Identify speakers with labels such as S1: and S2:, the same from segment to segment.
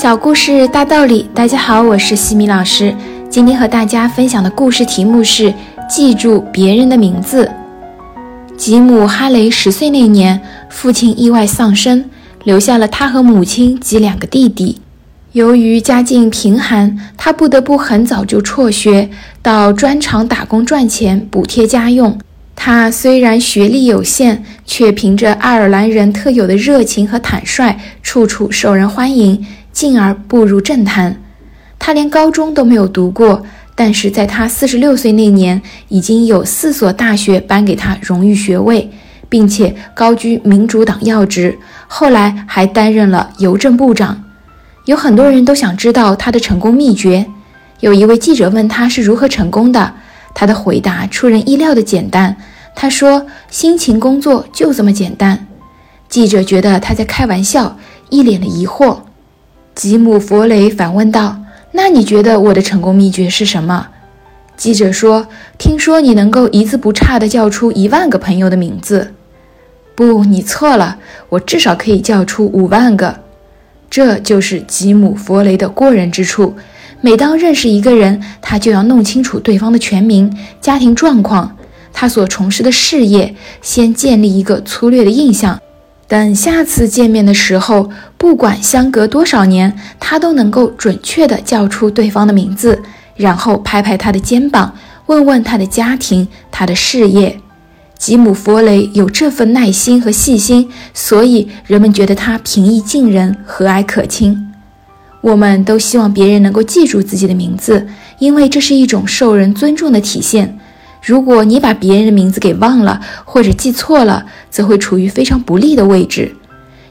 S1: 小故事大道理，大家好，我是西米老师。今天和大家分享的故事题目是记住别人的名字。吉姆·哈雷十岁那年，父亲意外丧生，留下了他和母亲及两个弟弟。由于家境贫寒，他不得不很早就辍学，到砖厂打工赚钱补贴家用。他虽然学历有限，却凭着爱尔兰人特有的热情和坦率，处处受人欢迎。进而步入政坛。他连高中都没有读过，但是在他四十六岁那年，已经有四所大学颁给他荣誉学位，并且高居民主党要职。后来还担任了邮政部长。有很多人都想知道他的成功秘诀。有一位记者问他是如何成功的，他的回答出人意料的简单。他说：“辛勤工作就这么简单。”记者觉得他在开玩笑，一脸的疑惑。吉姆·弗雷反问道：“那你觉得我的成功秘诀是什么？”记者说：“听说你能够一字不差地叫出一万个朋友的名字。”“不，你错了，我至少可以叫出五万个。”这就是吉姆·弗雷的过人之处。每当认识一个人，他就要弄清楚对方的全名、家庭状况、他所从事的事业，先建立一个粗略的印象。等下次见面的时候，不管相隔多少年，他都能够准确地叫出对方的名字，然后拍拍他的肩膀，问问他的家庭、他的事业。吉姆·弗雷有这份耐心和细心，所以人们觉得他平易近人、和蔼可亲。我们都希望别人能够记住自己的名字，因为这是一种受人尊重的体现。如果你把别人的名字给忘了，或者记错了，则会处于非常不利的位置。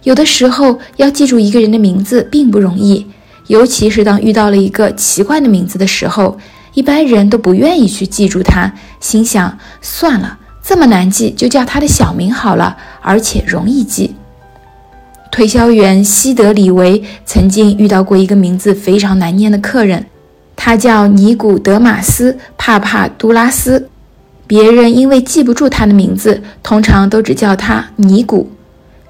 S1: 有的时候要记住一个人的名字并不容易，尤其是当遇到了一个奇怪的名字的时候，一般人都不愿意去记住他，心想算了，这么难记，就叫他的小名好了，而且容易记。推销员西德里维曾经遇到过一个名字非常难念的客人，他叫尼古德马斯·帕帕杜拉斯。别人因为记不住他的名字，通常都只叫他尼古。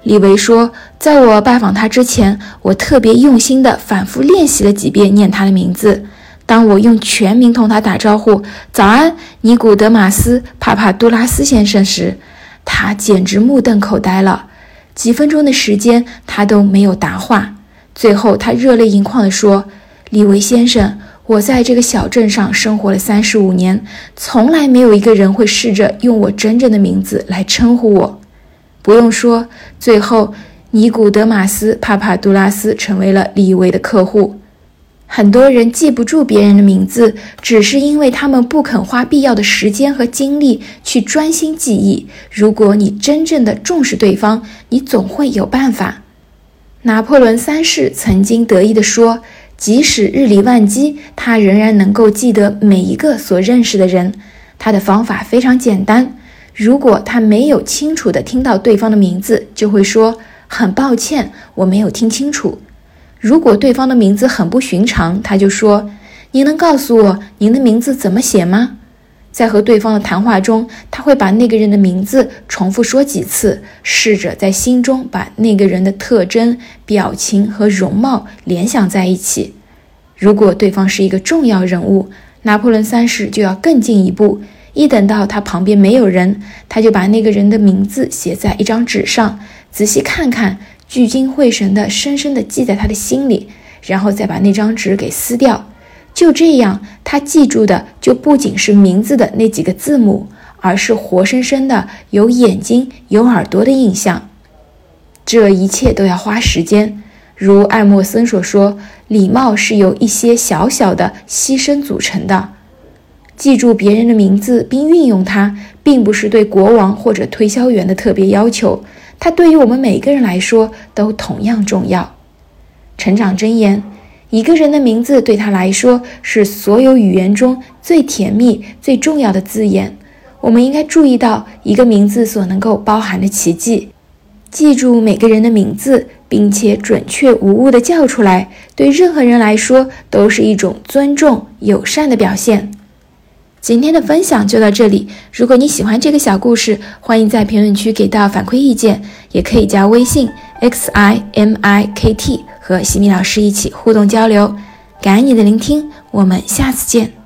S1: 李维说：“在我拜访他之前，我特别用心地反复练习了几遍念他的名字。当我用全名同他打招呼‘早安，尼古德马斯·帕帕杜拉斯先生’时，他简直目瞪口呆了。几分钟的时间，他都没有答话。最后，他热泪盈眶地说：‘李维先生。’”我在这个小镇上生活了三十五年，从来没有一个人会试着用我真正的名字来称呼我。不用说，最后尼古德马斯·帕帕杜拉斯成为了李维的客户。很多人记不住别人的名字，只是因为他们不肯花必要的时间和精力去专心记忆。如果你真正的重视对方，你总会有办法。拿破仑三世曾经得意地说。即使日理万机，他仍然能够记得每一个所认识的人。他的方法非常简单：如果他没有清楚地听到对方的名字，就会说“很抱歉，我没有听清楚”。如果对方的名字很不寻常，他就说：“您能告诉我您的名字怎么写吗？”在和对方的谈话中，他会把那个人的名字重复说几次，试着在心中把那个人的特征、表情和容貌联想在一起。如果对方是一个重要人物，拿破仑三世就要更进一步。一等到他旁边没有人，他就把那个人的名字写在一张纸上，仔细看看，聚精会神地深深地记在他的心里，然后再把那张纸给撕掉。就这样，他记住的就不仅是名字的那几个字母，而是活生生的有眼睛、有耳朵的印象。这一切都要花时间。如爱默生所说：“礼貌是由一些小小的牺牲组成的。”记住别人的名字并运用它，并不是对国王或者推销员的特别要求，它对于我们每个人来说都同样重要。成长箴言。一个人的名字对他来说是所有语言中最甜蜜、最重要的字眼。我们应该注意到一个名字所能够包含的奇迹。记住每个人的名字，并且准确无误地叫出来，对任何人来说都是一种尊重、友善的表现。今天的分享就到这里。如果你喜欢这个小故事，欢迎在评论区给到反馈意见，也可以加微信 x i m i k t。和西米老师一起互动交流。感恩你的聆听，我们下次见。